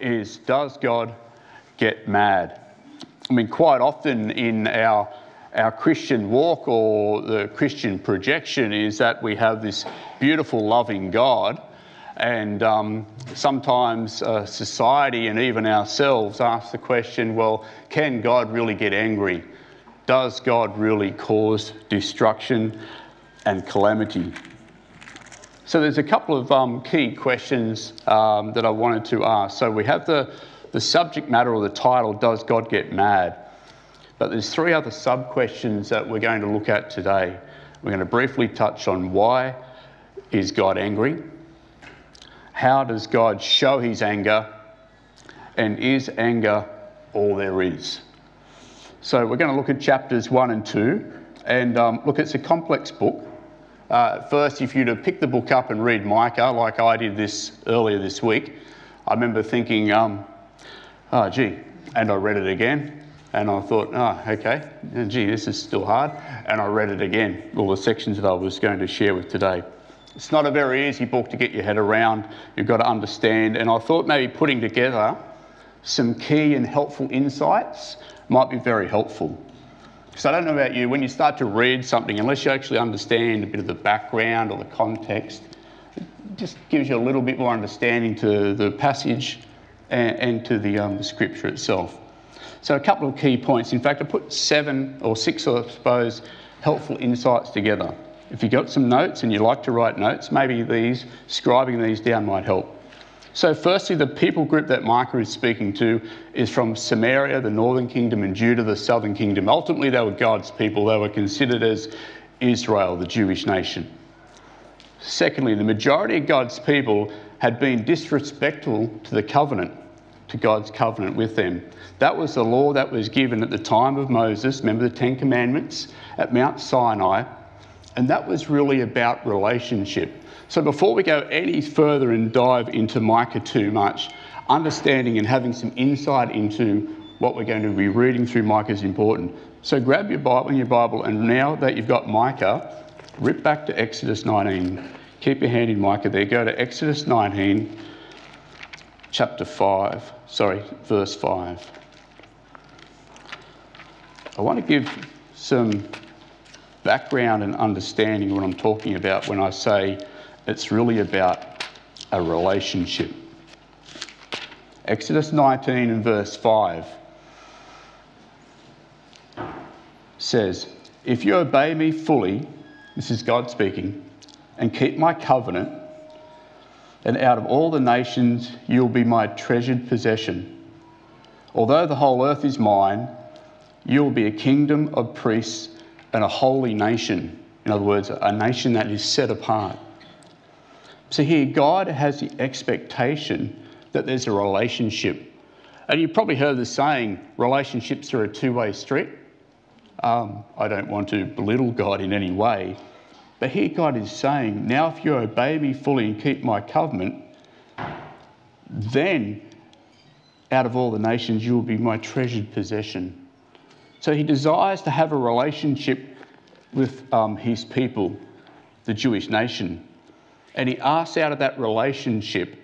is Does God get mad? I mean, quite often in our our Christian walk or the Christian projection is that we have this beautiful, loving God, and um, sometimes uh, society and even ourselves ask the question well, can God really get angry? Does God really cause destruction and calamity? So, there's a couple of um, key questions um, that I wanted to ask. So, we have the, the subject matter or the title Does God get mad? But there's three other sub questions that we're going to look at today. We're going to briefly touch on why is God angry? How does God show his anger? And is anger all there is? So we're going to look at chapters one and two. And um, look, it's a complex book. Uh, first, if you to pick the book up and read Micah, like I did this earlier this week, I remember thinking, um, oh, gee, and I read it again. And I thought, oh, okay, gee, this is still hard. And I read it again, all the sections that I was going to share with today. It's not a very easy book to get your head around. You've got to understand. And I thought maybe putting together some key and helpful insights might be very helpful. Because I don't know about you, when you start to read something, unless you actually understand a bit of the background or the context, it just gives you a little bit more understanding to the passage and, and to the, um, the scripture itself. So, a couple of key points. In fact, I put seven or six, I suppose, helpful insights together. If you've got some notes and you like to write notes, maybe these, scribing these down might help. So, firstly, the people group that Micah is speaking to is from Samaria, the northern kingdom, and Judah, the southern kingdom. Ultimately, they were God's people. They were considered as Israel, the Jewish nation. Secondly, the majority of God's people had been disrespectful to the covenant to God's covenant with them. That was the law that was given at the time of Moses. Remember the Ten Commandments at Mount Sinai? And that was really about relationship. So before we go any further and dive into Micah too much, understanding and having some insight into what we're going to be reading through Micah is important. So grab your Bible, and your Bible, and now that you've got Micah, rip back to Exodus 19. Keep your hand in Micah there. Go to Exodus 19 chapter 5, sorry, verse 5. I want to give some background and understanding what I'm talking about when I say it's really about a relationship. Exodus 19 and verse 5 says, If you obey me fully, this is God speaking, and keep my covenant, and out of all the nations you'll be my treasured possession. Although the whole earth is mine, you'll be a kingdom of priests and a holy nation. In other words, a nation that is set apart. So here, God has the expectation that there's a relationship. And you've probably heard the saying, relationships are a two way street. Um, I don't want to belittle God in any way, but here God is saying, now if you obey me fully and keep my covenant, then out of all the nations you will be my treasured possession. So he desires to have a relationship with um, his people, the Jewish nation. And he asks out of that relationship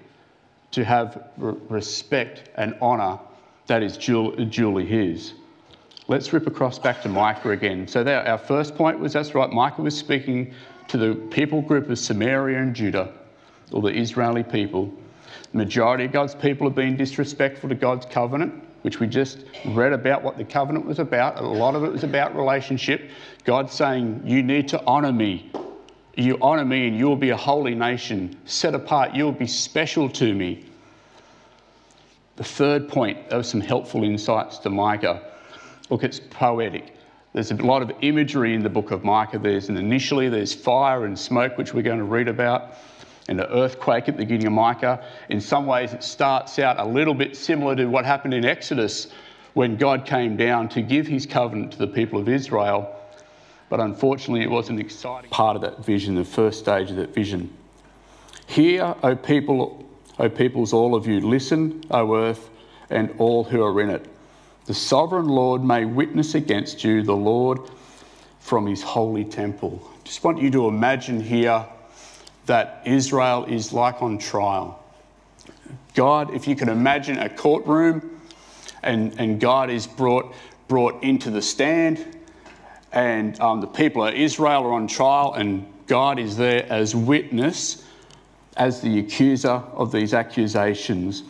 to have respect and honour that is duly his. Let's rip across back to Micah again. So, there, our first point was that's right, Micah was speaking to the people group of Samaria and Judah, or the Israeli people. The majority of God's people have been disrespectful to God's covenant, which we just read about what the covenant was about. A lot of it was about relationship. God saying, You need to honour me. You honour me, and you will be a holy nation, set apart. You will be special to me. The third point, there some helpful insights to Micah Look, it's poetic. There's a lot of imagery in the book of Micah. There's an initially there's fire and smoke, which we're going to read about, and an earthquake at the beginning of Micah. In some ways, it starts out a little bit similar to what happened in Exodus when God came down to give his covenant to the people of Israel. But unfortunately, it was an exciting part of that vision, the first stage of that vision. Hear, O people, O peoples, all of you, listen, O earth, and all who are in it. The sovereign Lord may witness against you, the Lord from his holy temple. Just want you to imagine here that Israel is like on trial. God, if you can imagine a courtroom and, and God is brought, brought into the stand and um, the people of Israel are on trial and God is there as witness, as the accuser of these accusations.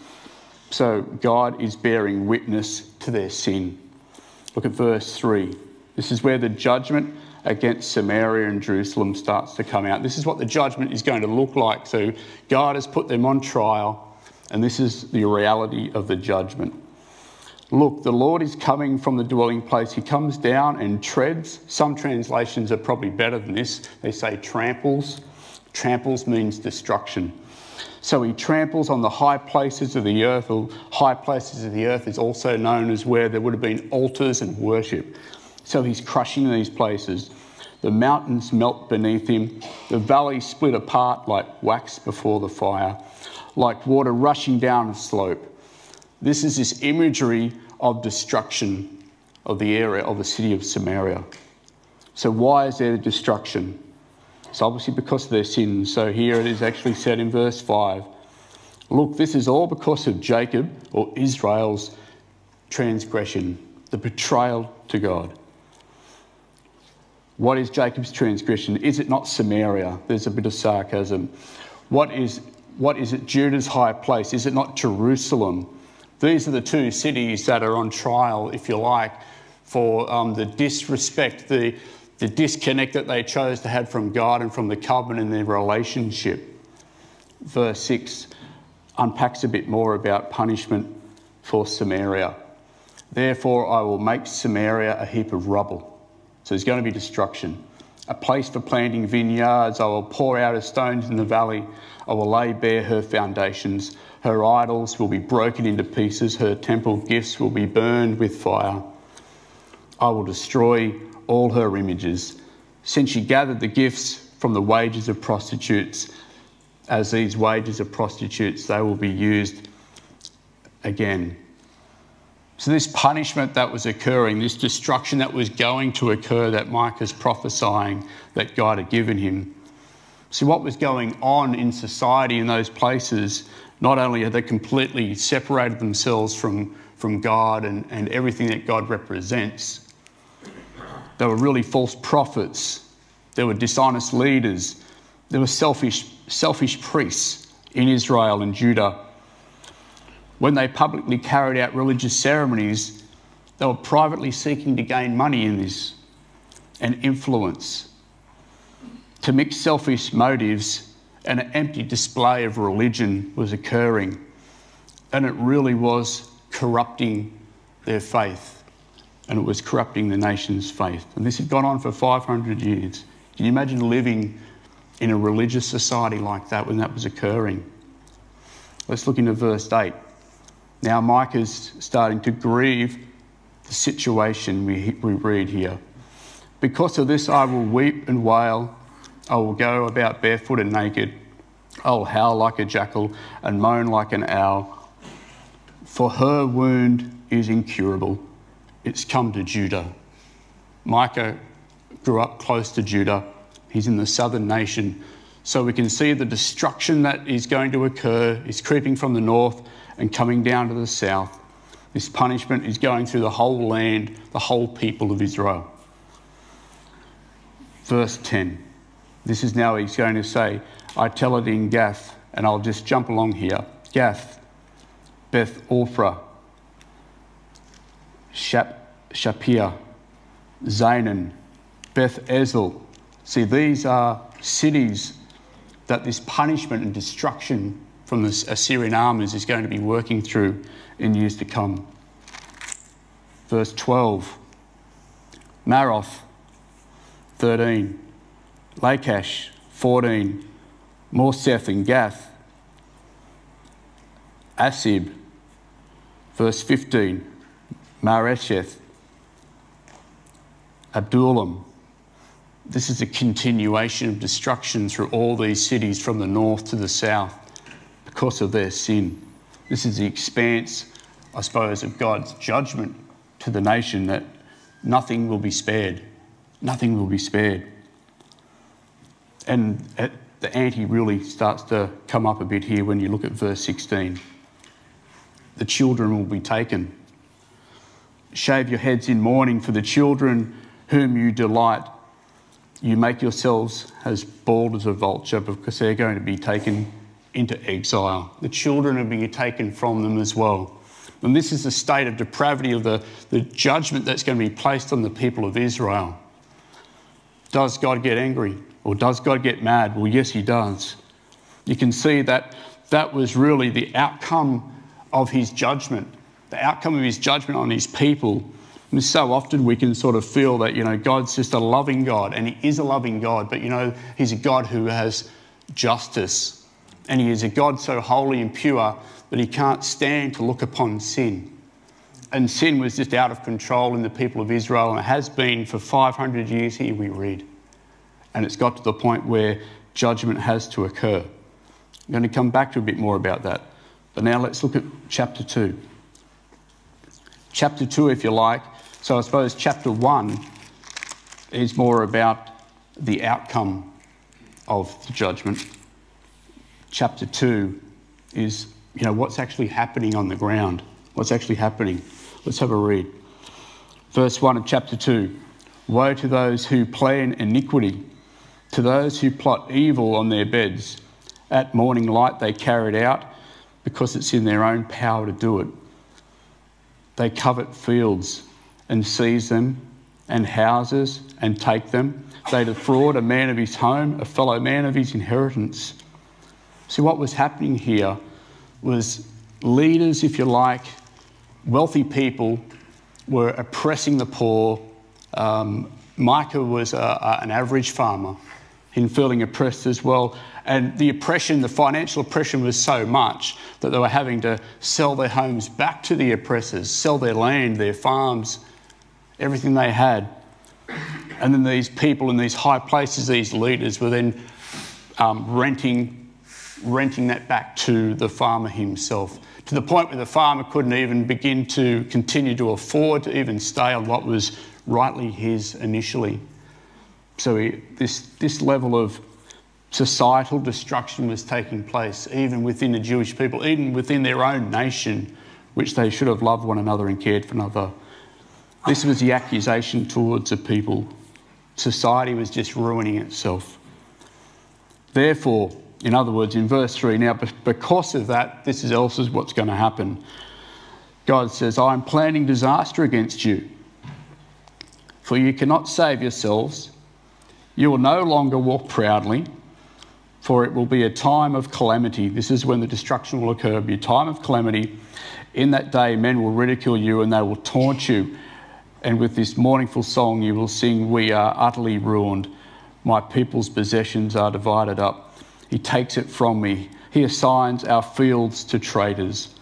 So God is bearing witness to their sin. Look at verse 3. This is where the judgment against Samaria and Jerusalem starts to come out. This is what the judgment is going to look like. So God has put them on trial, and this is the reality of the judgment. Look, the Lord is coming from the dwelling place. He comes down and treads. Some translations are probably better than this. They say tramples. Tramples means destruction. So he tramples on the high places of the earth, or high places of the earth is also known as where there would have been altars and worship. So he's crushing these places. The mountains melt beneath him, the valleys split apart like wax before the fire, like water rushing down a slope. This is this imagery of destruction of the area of the city of Samaria. So, why is there destruction? It's obviously because of their sins. So, here it is actually said in verse 5 Look, this is all because of Jacob or Israel's transgression, the betrayal to God. What is Jacob's transgression? Is it not Samaria? There's a bit of sarcasm. What is, what is it Judah's high place? Is it not Jerusalem? These are the two cities that are on trial, if you like, for um, the disrespect, the, the disconnect that they chose to have from God and from the covenant in their relationship. Verse 6 unpacks a bit more about punishment for Samaria. Therefore, I will make Samaria a heap of rubble so there's going to be destruction. A place for planting vineyards. I will pour out her stones in the valley. I will lay bare her foundations. Her idols will be broken into pieces. Her temple gifts will be burned with fire. I will destroy all her images. Since she gathered the gifts from the wages of prostitutes, as these wages of prostitutes, they will be used again so, this punishment that was occurring, this destruction that was going to occur that Micah's prophesying that God had given him. See, what was going on in society in those places, not only had they completely separated themselves from, from God and, and everything that God represents, there were really false prophets, there were dishonest leaders, there were selfish, selfish priests in Israel and Judah when they publicly carried out religious ceremonies, they were privately seeking to gain money in this and influence. To mix selfish motives and an empty display of religion was occurring, and it really was corrupting their faith, and it was corrupting the nation's faith. And this had gone on for 500 years. Can you imagine living in a religious society like that when that was occurring? Let's look into verse 8. Now, Micah's starting to grieve the situation we, we read here. Because of this, I will weep and wail. I will go about barefoot and naked. I will howl like a jackal and moan like an owl. For her wound is incurable. It's come to Judah. Micah grew up close to Judah. He's in the southern nation. So we can see the destruction that is going to occur is creeping from the north and coming down to the south. This punishment is going through the whole land, the whole people of Israel. Verse 10. This is now he's going to say, I tell it in Gath, and I'll just jump along here. Gath, Beth Ophrah, Shap, Shapir, Zaanan, Beth Ezel. See, these are cities that this punishment and destruction from the Assyrian armies is going to be working through in years to come. Verse 12 Maroth, 13. Lachish, 14. Moresheth and Gath. Asib, verse 15. Maresheth. Adullam. This is a continuation of destruction through all these cities from the north to the south because of their sin. This is the expanse, I suppose, of God's judgment to the nation that nothing will be spared. Nothing will be spared. And the ante really starts to come up a bit here when you look at verse 16. The children will be taken. Shave your heads in mourning for the children whom you delight. You make yourselves as bald as a vulture because they're going to be taken into exile. The children are being taken from them as well. And this is the state of depravity of the, the judgment that's going to be placed on the people of Israel. Does God get angry? Or does God get mad? Well, yes, He does. You can see that that was really the outcome of His judgment, the outcome of His judgment on His people. And so often we can sort of feel that, you know, God's just a loving God, and He is a loving God, but, you know, He's a God who has justice. And He is a God so holy and pure that He can't stand to look upon sin. And sin was just out of control in the people of Israel, and it has been for 500 years here, we read. And it's got to the point where judgment has to occur. I'm going to come back to a bit more about that. But now let's look at chapter 2. Chapter 2, if you like. So I suppose chapter 1 is more about the outcome of the judgment. Chapter 2 is, you know, what's actually happening on the ground. What's actually happening. Let's have a read. Verse 1 of chapter 2 Woe to those who plan iniquity, to those who plot evil on their beds. At morning light they carry it out because it's in their own power to do it. They covet fields and seize them, and houses and take them. They defraud a man of his home, a fellow man of his inheritance. See, what was happening here was leaders, if you like, wealthy people were oppressing the poor. Um, Micah was a, a, an average farmer, in feeling oppressed as well. And the oppression, the financial oppression was so much that they were having to sell their homes back to the oppressors, sell their land, their farms, everything they had. And then these people in these high places, these leaders, were then um, renting, renting that back to the farmer himself, to the point where the farmer couldn't even begin to continue to afford to even stay on what was rightly his initially. So he, this, this level of societal destruction was taking place, even within the Jewish people, even within their own nation, which they should have loved one another and cared for another. This was the accusation towards the people. Society was just ruining itself. Therefore, in other words, in verse 3, now because of that, this is else is what's going to happen. God says, I am planning disaster against you, for you cannot save yourselves. You will no longer walk proudly for it will be a time of calamity. This is when the destruction will occur. Be a time of calamity. In that day, men will ridicule you and they will taunt you. And with this mournful song, you will sing, We are utterly ruined. My people's possessions are divided up. He takes it from me. He assigns our fields to traitors.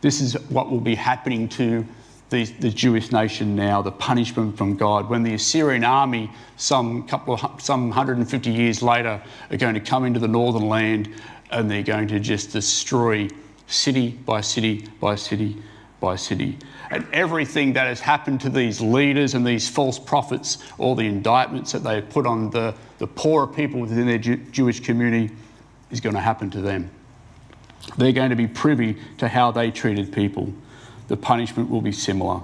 This is what will be happening to the, the Jewish nation now, the punishment from God. When the Assyrian army, some couple of some 150 years later, are going to come into the northern land and they're going to just destroy city by city by city by city. And everything that has happened to these leaders and these false prophets, all the indictments that they have put on the, the poorer people within their Jew- Jewish community, is going to happen to them. They're going to be privy to how they treated people the punishment will be similar.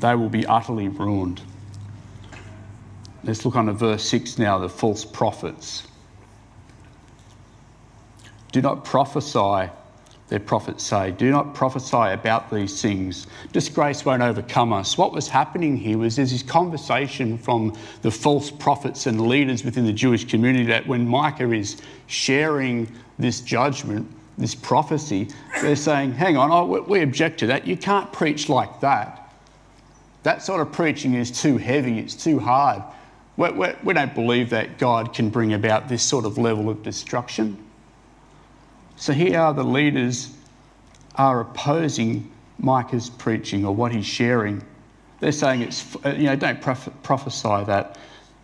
They will be utterly ruined. Let's look on to verse 6 now the false prophets. Do not prophesy, their prophets say. Do not prophesy about these things. Disgrace won't overcome us. What was happening here was there's this conversation from the false prophets and leaders within the Jewish community that when Micah is sharing this judgment, this prophecy, they're saying, hang on, oh, we object to that. You can't preach like that. That sort of preaching is too heavy, it's too hard. We, we, we don't believe that God can bring about this sort of level of destruction. So here are the leaders are opposing Micah's preaching or what he's sharing. They're saying it's, uh, you know, don't prophesy that.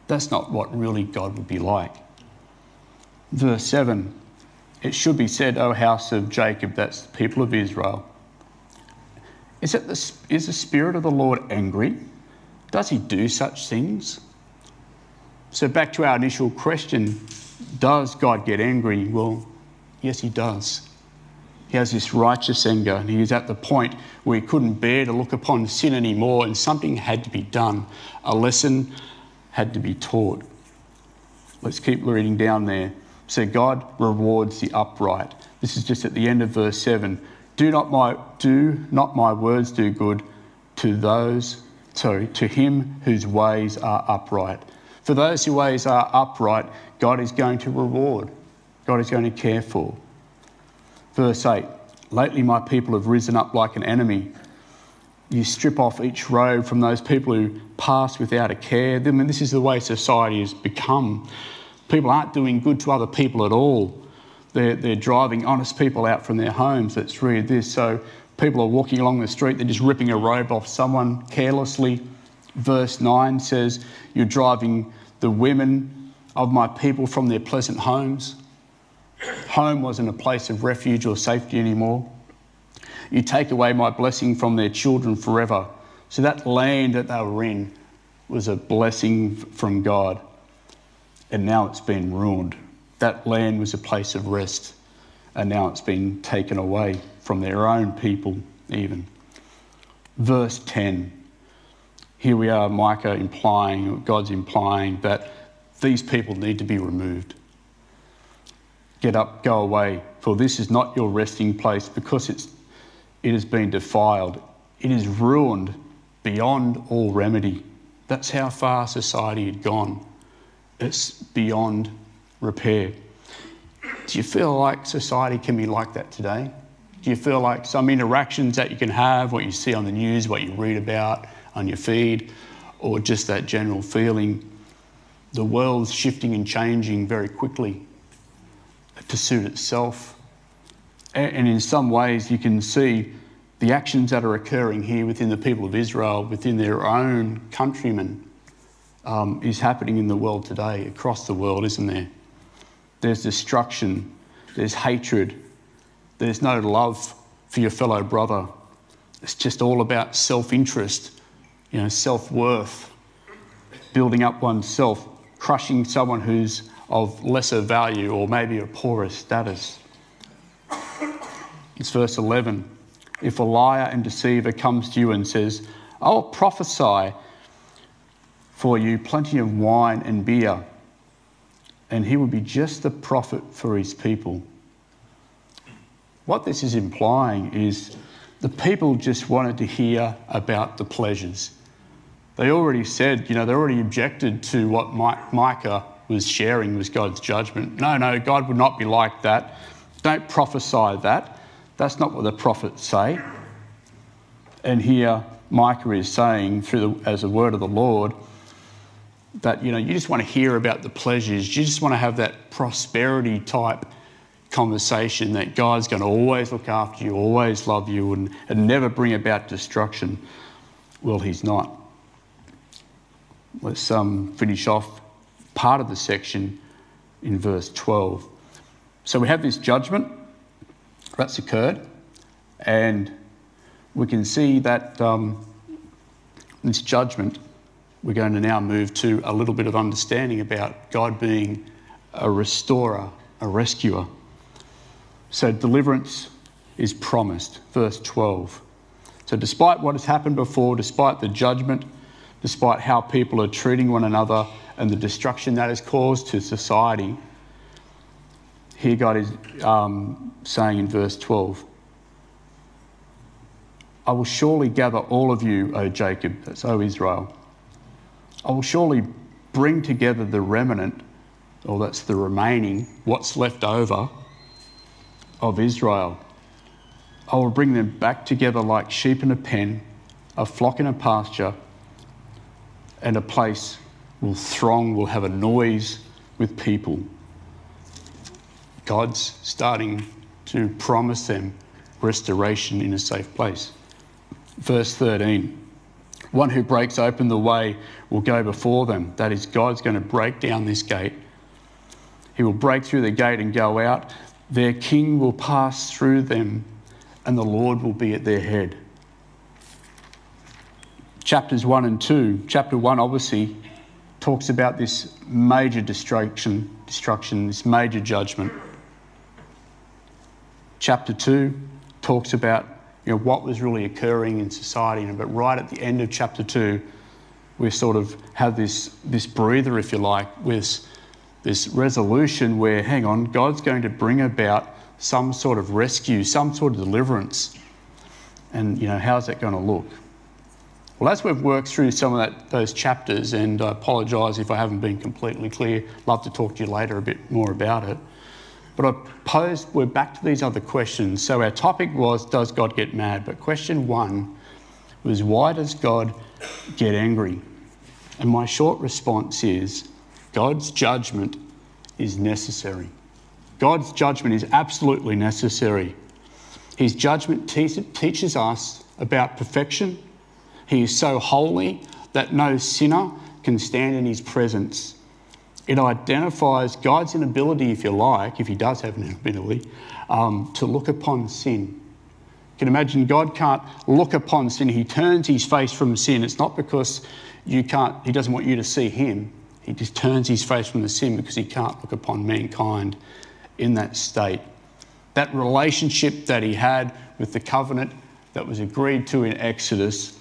That's not what really God would be like. Verse 7 it should be said, O house of Jacob, that's the people of Israel. Is, it the, is the Spirit of the Lord angry? Does he do such things? So, back to our initial question Does God get angry? Well, yes, He does. He has this righteous anger, and he is at the point where he couldn't bear to look upon sin anymore, and something had to be done. A lesson had to be taught. Let's keep reading down there. So God rewards the upright. This is just at the end of verse 7. Do not my do not my words do good to those sorry, to him whose ways are upright. For those whose ways are upright, God is going to reward. God is going to care for. Verse 8 Lately my people have risen up like an enemy. You strip off each robe from those people who pass without a care. I mean, this is the way society has become. People aren't doing good to other people at all. They're, they're driving honest people out from their homes. Let's read this. So people are walking along the street, they're just ripping a robe off someone carelessly. Verse 9 says, You're driving the women of my people from their pleasant homes. Home wasn't a place of refuge or safety anymore. You take away my blessing from their children forever. So that land that they were in was a blessing from God, and now it's been ruined. That land was a place of rest, and now it's been taken away from their own people, even. Verse 10. Here we are, Micah implying, God's implying that these people need to be removed. Get up, go away, for this is not your resting place, because it's, it has been defiled. It is ruined beyond all remedy. That's how far society had gone. It's beyond repair. Do you feel like society can be like that today? Do you feel like some interactions that you can have, what you see on the news, what you read about on your feed, or just that general feeling? The world's shifting and changing very quickly to suit itself. And in some ways, you can see the actions that are occurring here within the people of Israel, within their own countrymen, um, is happening in the world today, across the world, isn't there? There's destruction, there's hatred, there's no love for your fellow brother. It's just all about self interest, you know, self worth, building up oneself, crushing someone who's of lesser value or maybe a poorer status. It's verse 11. If a liar and deceiver comes to you and says, I'll prophesy for you plenty of wine and beer, and he will be just the prophet for his people. What this is implying is the people just wanted to hear about the pleasures. They already said, you know, they already objected to what Micah was sharing was God's judgment. No, no, God would not be like that. Don't prophesy that. That's not what the prophets say. And here Micah is saying, through the, as a word of the Lord, that you know you just want to hear about the pleasures. You just want to have that prosperity type conversation that God's going to always look after you, always love you, and, and never bring about destruction. Well, He's not. Let's um, finish off part of the section in verse 12. So we have this judgment that's occurred, and we can see that um, this judgment, we're going to now move to a little bit of understanding about God being a restorer, a rescuer. So deliverance is promised, verse 12. So, despite what has happened before, despite the judgment, despite how people are treating one another, and the destruction that has caused to society, here God is um, saying in verse 12, I will surely gather all of you, O Jacob, that's O Israel. I will surely bring together the remnant, or that's the remaining, what's left over of Israel. I will bring them back together like sheep in a pen, a flock in a pasture, and a place will throng, will have a noise with people. God's starting to promise them restoration in a safe place. Verse 13 One who breaks open the way will go before them. That is, God's going to break down this gate. He will break through the gate and go out. Their king will pass through them, and the Lord will be at their head. Chapters 1 and 2. Chapter 1, obviously, talks about this major destruction, destruction, this major judgment. Chapter 2 talks about you know, what was really occurring in society, but right at the end of chapter 2, we sort of have this, this breather, if you like, with this resolution where, hang on, God's going to bring about some sort of rescue, some sort of deliverance. And, you know, how's that going to look? Well, as we've worked through some of that, those chapters, and I apologise if I haven't been completely clear, love to talk to you later a bit more about it. But I posed, we're back to these other questions. So our topic was, does God get mad? But question one was, why does God get angry? And my short response is, God's judgment is necessary. God's judgment is absolutely necessary. His judgment te- teaches us about perfection. He is so holy that no sinner can stand in his presence. It identifies God's inability, if you like, if he does have an inability, um, to look upon sin. You can imagine God can't look upon sin. He turns his face from sin. It's not because you can't, he doesn't want you to see him. He just turns his face from the sin because he can't look upon mankind in that state. That relationship that he had with the covenant that was agreed to in Exodus,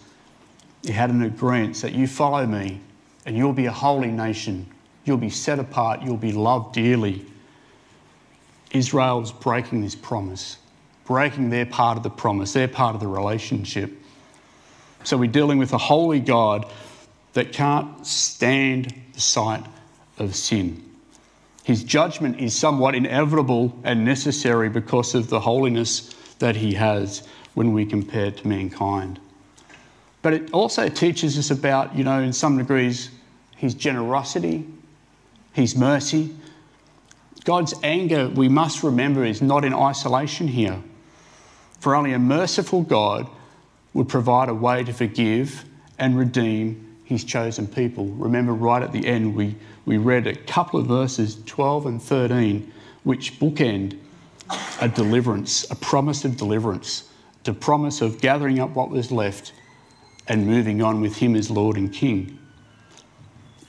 he had an agreement that you follow me and you'll be a holy nation. You'll be set apart. You'll be loved dearly. Israel's breaking this promise, breaking their part of the promise, their part of the relationship. So we're dealing with a holy God that can't stand the sight of sin. His judgment is somewhat inevitable and necessary because of the holiness that he has when we compare to mankind. But it also teaches us about, you know, in some degrees, his generosity, his mercy. God's anger, we must remember, is not in isolation here. For only a merciful God would provide a way to forgive and redeem his chosen people. Remember, right at the end, we, we read a couple of verses, 12 and 13, which bookend a deliverance, a promise of deliverance, the promise of gathering up what was left and moving on with him as Lord and King.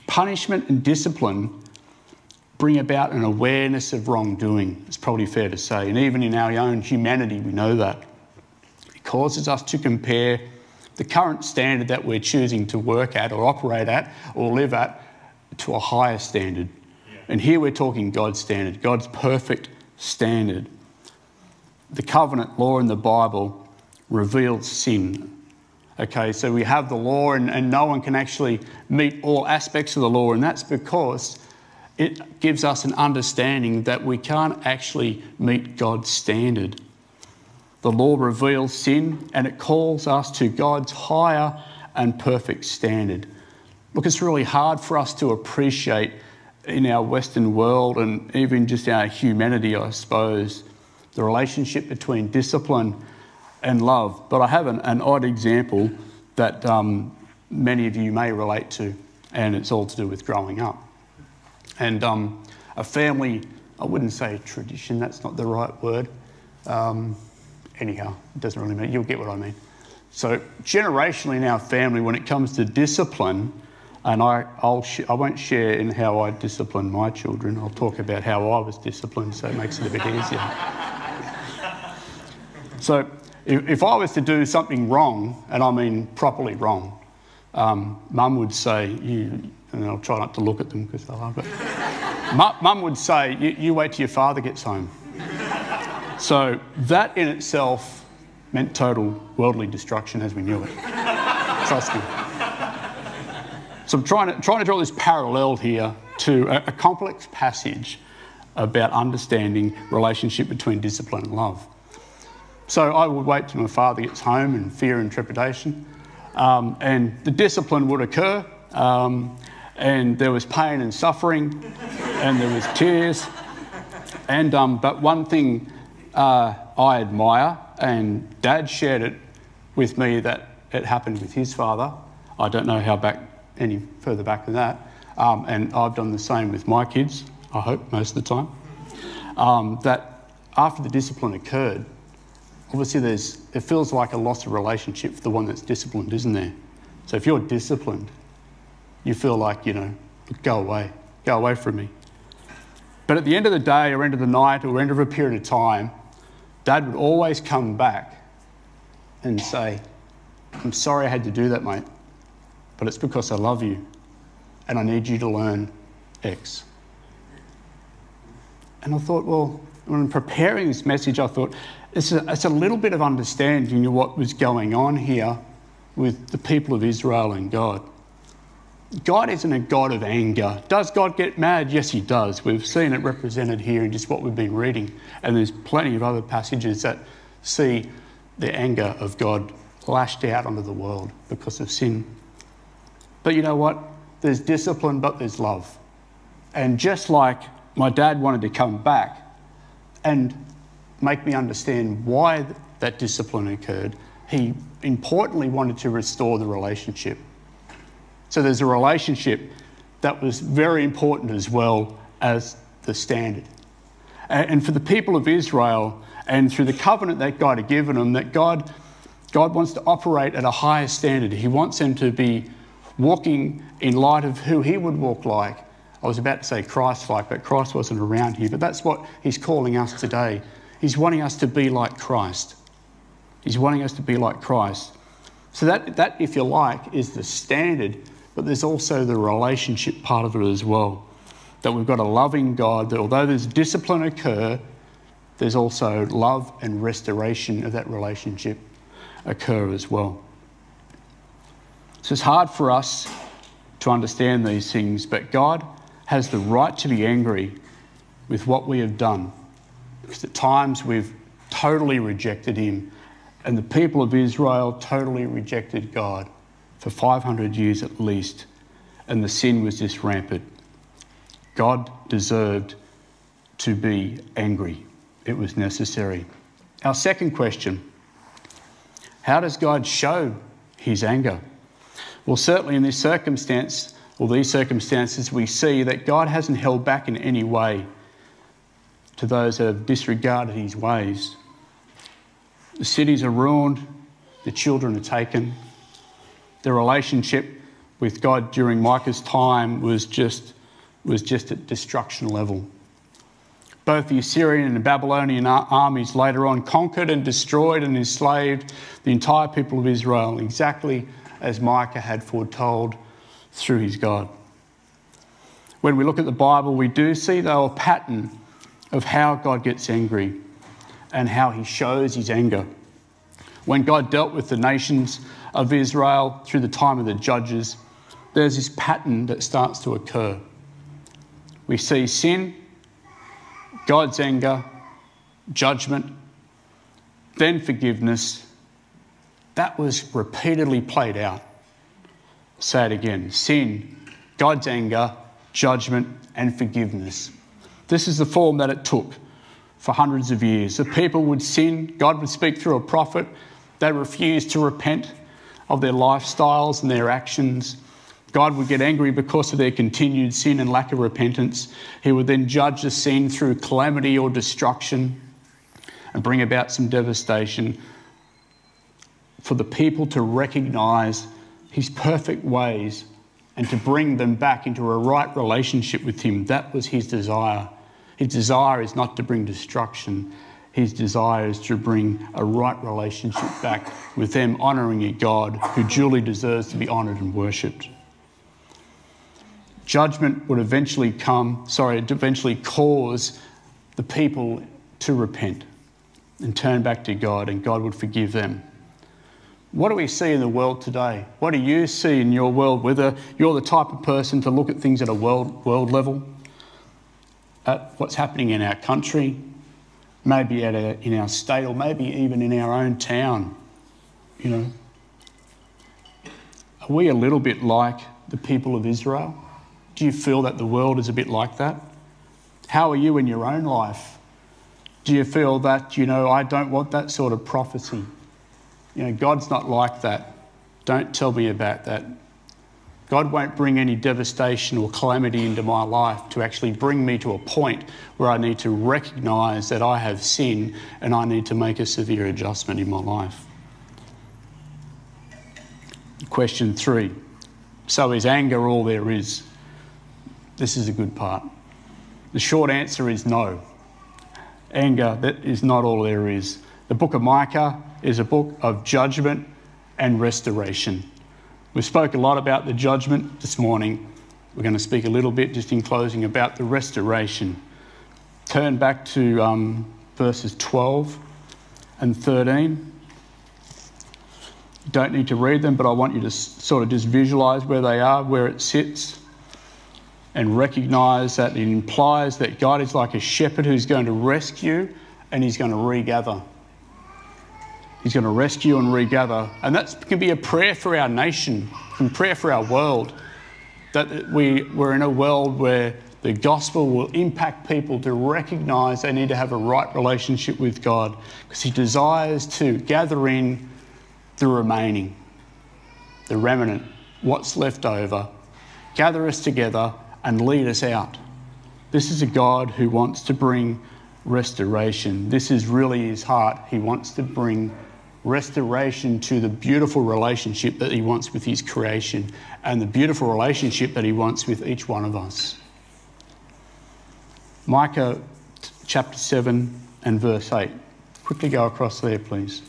Punishment and discipline bring about an awareness of wrongdoing, it's probably fair to say. And even in our own humanity, we know that. It causes us to compare the current standard that we're choosing to work at or operate at or live at to a higher standard. Yeah. And here we're talking God's standard, God's perfect standard. The covenant law in the Bible reveals sin. Okay, so we have the law, and, and no one can actually meet all aspects of the law, and that's because it gives us an understanding that we can't actually meet God's standard. The law reveals sin and it calls us to God's higher and perfect standard. Look, it's really hard for us to appreciate in our Western world and even just our humanity, I suppose, the relationship between discipline and love. But I have an, an odd example that um, many of you may relate to, and it's all to do with growing up. And um, a family, I wouldn't say tradition, that's not the right word. Um, anyhow, it doesn't really matter. You'll get what I mean. So, generationally in our family, when it comes to discipline, and I, I'll I won't share in how I discipline my children, I'll talk about how I was disciplined so it makes it a bit easier. so, if, I was to do something wrong, and I mean properly wrong, um, mum would say, you, and I'll try not to look at them because they'll laugh, but mum would say, you, you wait till your father gets home. So that in itself meant total worldly destruction as we knew it. Trust me. So I'm trying to, trying to draw this parallel here to a, a complex passage about understanding relationship between discipline and love. So I would wait till my father gets home in fear and trepidation, um, and the discipline would occur, um, and there was pain and suffering, and there was tears, and um, but one thing uh, I admire, and Dad shared it with me that it happened with his father. I don't know how back any further back than that, um, and I've done the same with my kids. I hope most of the time. Um, that after the discipline occurred, obviously there's it feels like a loss of relationship for the one that's disciplined, isn't there? So if you're disciplined, you feel like you know Go away. Go away from me. But at the end of the day, or end of the night, or end of a period of time, Dad would always come back and say, I'm sorry I had to do that, mate, but it's because I love you and I need you to learn X. And I thought, well, when preparing this message, I thought it's a, it's a little bit of understanding of what was going on here with the people of Israel and God. God isn't a God of anger. Does God get mad? Yes, He does. We've seen it represented here in just what we've been reading. And there's plenty of other passages that see the anger of God lashed out onto the world because of sin. But you know what? There's discipline, but there's love. And just like my dad wanted to come back and make me understand why that discipline occurred, he importantly wanted to restore the relationship. So there's a relationship that was very important as well as the standard. And for the people of Israel, and through the covenant that God had given them, that God, God wants to operate at a higher standard. He wants them to be walking in light of who He would walk like. I was about to say Christ like, but Christ wasn't around here. But that's what He's calling us today. He's wanting us to be like Christ. He's wanting us to be like Christ. So, that, that, if you like, is the standard but there's also the relationship part of it as well. That we've got a loving God, that although there's discipline occur, there's also love and restoration of that relationship occur as well. So it's hard for us to understand these things, but God has the right to be angry with what we have done. Because at times we've totally rejected Him, and the people of Israel totally rejected God for 500 years at least, and the sin was just rampant. God deserved to be angry. It was necessary. Our second question How does God show his anger? Well, certainly in this circumstance, or these circumstances, we see that God hasn't held back in any way to those that have disregarded his ways. The cities are ruined, the children are taken, the relationship with God during Micah's time was just, was just at destruction level. Both the Assyrian and the Babylonian armies later on conquered and destroyed and enslaved the entire people of Israel, exactly as Micah had foretold through his God. When we look at the Bible, we do see, though, a pattern of how God gets angry and how he shows his anger. When God dealt with the nations of Israel through the time of the judges, there's this pattern that starts to occur. We see sin, God's anger, judgment, then forgiveness. That was repeatedly played out. say it again sin, God's anger, judgment, and forgiveness. This is the form that it took for hundreds of years. The people would sin, God would speak through a prophet, they refused to repent of their lifestyles and their actions. God would get angry because of their continued sin and lack of repentance. He would then judge the sin through calamity or destruction and bring about some devastation for the people to recognize his perfect ways and to bring them back into a right relationship with him. That was his desire. His desire is not to bring destruction, his desire is to bring a right relationship back with them, honouring a God who duly deserves to be honoured and worshipped. Judgment would eventually come, sorry, eventually cause the people to repent and turn back to God, and God would forgive them. What do we see in the world today? What do you see in your world? Whether you're the type of person to look at things at a world, world level, at what's happening in our country, maybe at a, in our state or maybe even in our own town. You know, are we a little bit like the people of Israel? Do you feel that the world is a bit like that? How are you in your own life? Do you feel that, you know, I don't want that sort of prophecy? You know, God's not like that. Don't tell me about that. God won't bring any devastation or calamity into my life to actually bring me to a point where I need to recognize that I have sin and I need to make a severe adjustment in my life. Question three So is anger all there is? This is a good part. The short answer is no. Anger, that is not all there is. The book of Micah is a book of judgment and restoration. We spoke a lot about the judgment this morning. We're going to speak a little bit just in closing about the restoration. Turn back to um, verses 12 and 13. You don't need to read them, but I want you to sort of just visualize where they are, where it sits, and recognize that it implies that God is like a shepherd who's going to rescue and he's going to regather. He's going to rescue and regather. And that can be a prayer for our nation, a prayer for our world. That we, we're in a world where the gospel will impact people to recognize they need to have a right relationship with God because He desires to gather in the remaining, the remnant, what's left over, gather us together and lead us out. This is a God who wants to bring restoration. This is really his heart. He wants to bring restoration to the beautiful relationship that he wants with his creation and the beautiful relationship that he wants with each one of us. Micah chapter 7 and verse 8. Quickly go across there, please.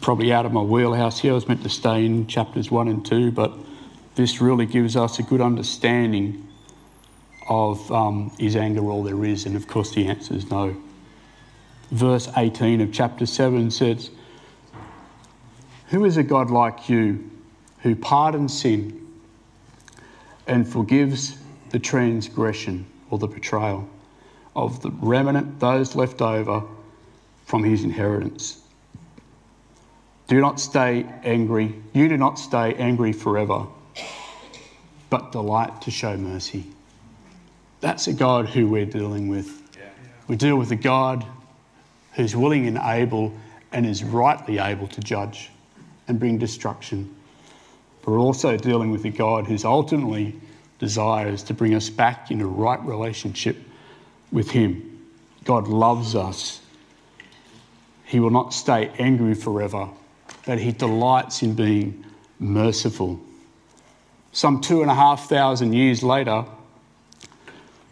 probably out of my wheelhouse here. I was meant to stay in chapters 1 and 2, but this really gives us a good understanding of um, is anger all there is? And of course, the answer is no. Verse 18 of chapter 7 says, Who is a God like you who pardons sin and forgives the transgression or the betrayal of the remnant, those left over from his inheritance? Do not stay angry. You do not stay angry forever, but delight to show mercy. That's a God who we're dealing with. We deal with a God who's willing and able and is rightly able to judge and bring destruction. But we're also dealing with a God who's ultimately desires to bring us back in a right relationship with Him. God loves us. He will not stay angry forever, but he delights in being merciful. Some two and a half thousand years later,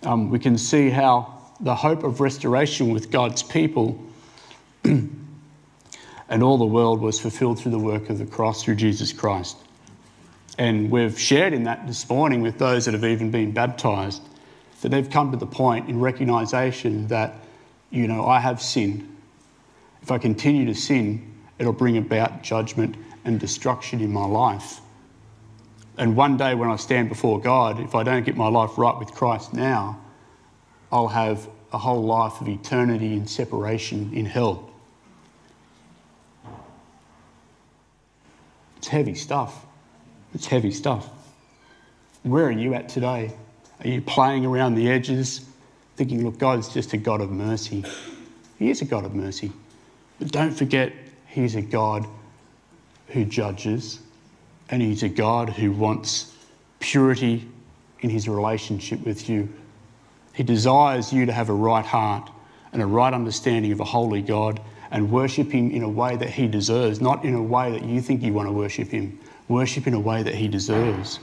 um, we can see how the hope of restoration with God's people and all the world was fulfilled through the work of the cross through Jesus Christ. And we've shared in that this morning with those that have even been baptized, that they've come to the point in recognition that, you know, I have sinned. If I continue to sin, it'll bring about judgment and destruction in my life. And one day when I stand before God, if I don't get my life right with Christ now, I'll have a whole life of eternity in separation in hell. It's heavy stuff. It's heavy stuff. Where are you at today? Are you playing around the edges, thinking, look, God's just a God of mercy? He is a God of mercy. But don't forget He's a God who judges, and He's a God who wants purity in His relationship with you. He desires you to have a right heart and a right understanding of a holy God and worship Him in a way that He deserves, not in a way that you think you want to worship Him. Worship in a way that He deserves.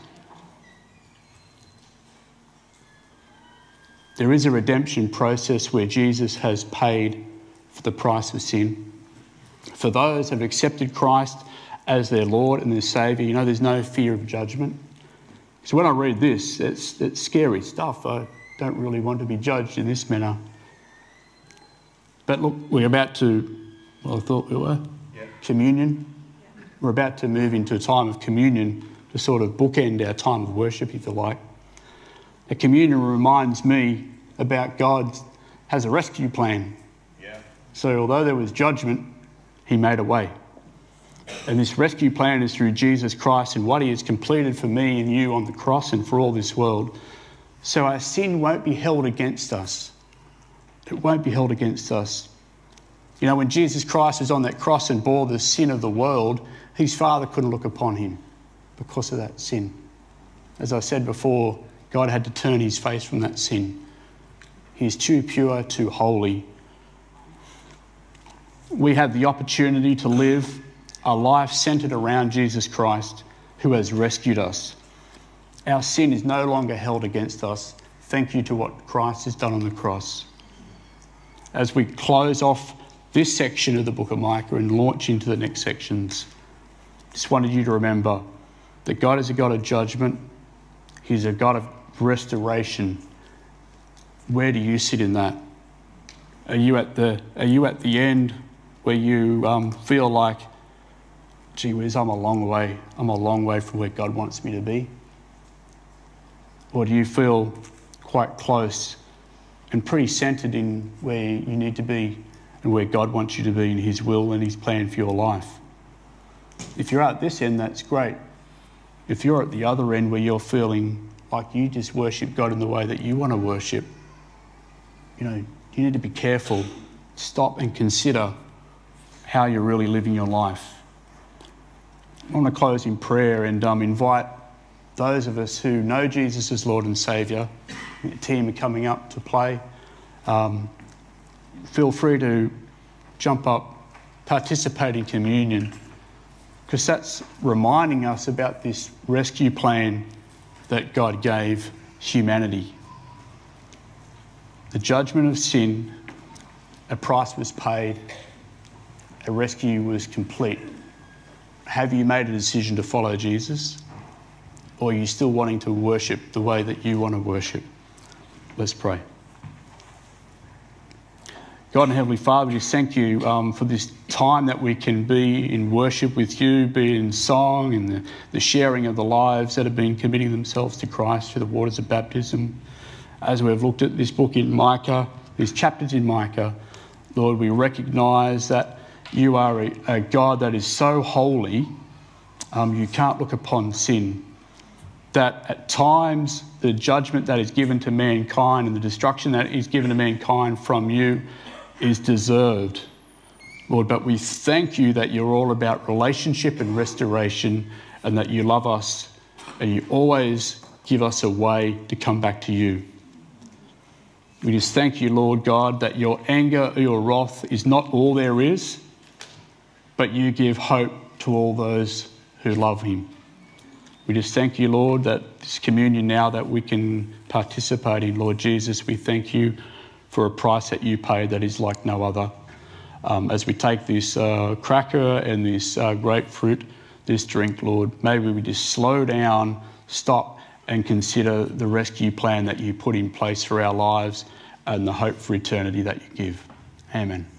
There is a redemption process where Jesus has paid for the price of sin. For those who have accepted Christ as their Lord and their Saviour, you know, there's no fear of judgment. So when I read this, it's, it's scary stuff. I don't really want to be judged in this manner. But look, we're about to, well, I thought we were, yeah. communion. We're about to move into a time of communion to sort of bookend our time of worship, if you like. A communion reminds me about God has a rescue plan. Yeah. So although there was judgment, he made a way. And this rescue plan is through Jesus Christ and what He has completed for me and you on the cross and for all this world. So our sin won't be held against us. It won't be held against us. You know, when Jesus Christ was on that cross and bore the sin of the world, his Father couldn't look upon him because of that sin. As I said before, God had to turn his face from that sin. He's too pure, too holy we have the opportunity to live a life centered around Jesus Christ, who has rescued us. Our sin is no longer held against us. Thank you to what Christ has done on the cross. As we close off this section of the book of Micah and launch into the next sections, just wanted you to remember that God is a God of judgment, He's a God of restoration. Where do you sit in that? Are you at the, are you at the end where you um, feel like, gee whiz, I'm a long way, I'm a long way from where God wants me to be? Or do you feel quite close and pretty centered in where you need to be and where God wants you to be in His will and His plan for your life? If you're at this end, that's great. If you're at the other end where you're feeling like you just worship God in the way that you want to worship, you know, you need to be careful. Stop and consider how you're really living your life. I want to close in prayer and um, invite those of us who know Jesus as Lord and Saviour. Team are coming up to play. Um, feel free to jump up, participate in communion because that's reminding us about this rescue plan that God gave humanity. The judgment of sin, a price was paid, a rescue was complete. Have you made a decision to follow Jesus? Or are you still wanting to worship the way that you want to worship? Let's pray. God and Heavenly Father, we just thank you um, for this time that we can be in worship with you, be in song and the, the sharing of the lives that have been committing themselves to Christ through the waters of baptism. As we've looked at this book in Micah, these chapters in Micah, Lord, we recognize that you are a, a God that is so holy, um, you can't look upon sin. That at times the judgment that is given to mankind and the destruction that is given to mankind from you is deserved. Lord, but we thank you that you're all about relationship and restoration and that you love us and you always give us a way to come back to you. We just thank you, Lord God, that your anger your wrath is not all there is, but you give hope to all those who love him. We just thank you, Lord, that this communion now that we can participate in, Lord Jesus, we thank you for a price that you pay that is like no other. Um, as we take this uh, cracker and this uh, grapefruit, this drink, Lord, maybe we just slow down, stop, and consider the rescue plan that you put in place for our lives and the hope for eternity that you give. Amen.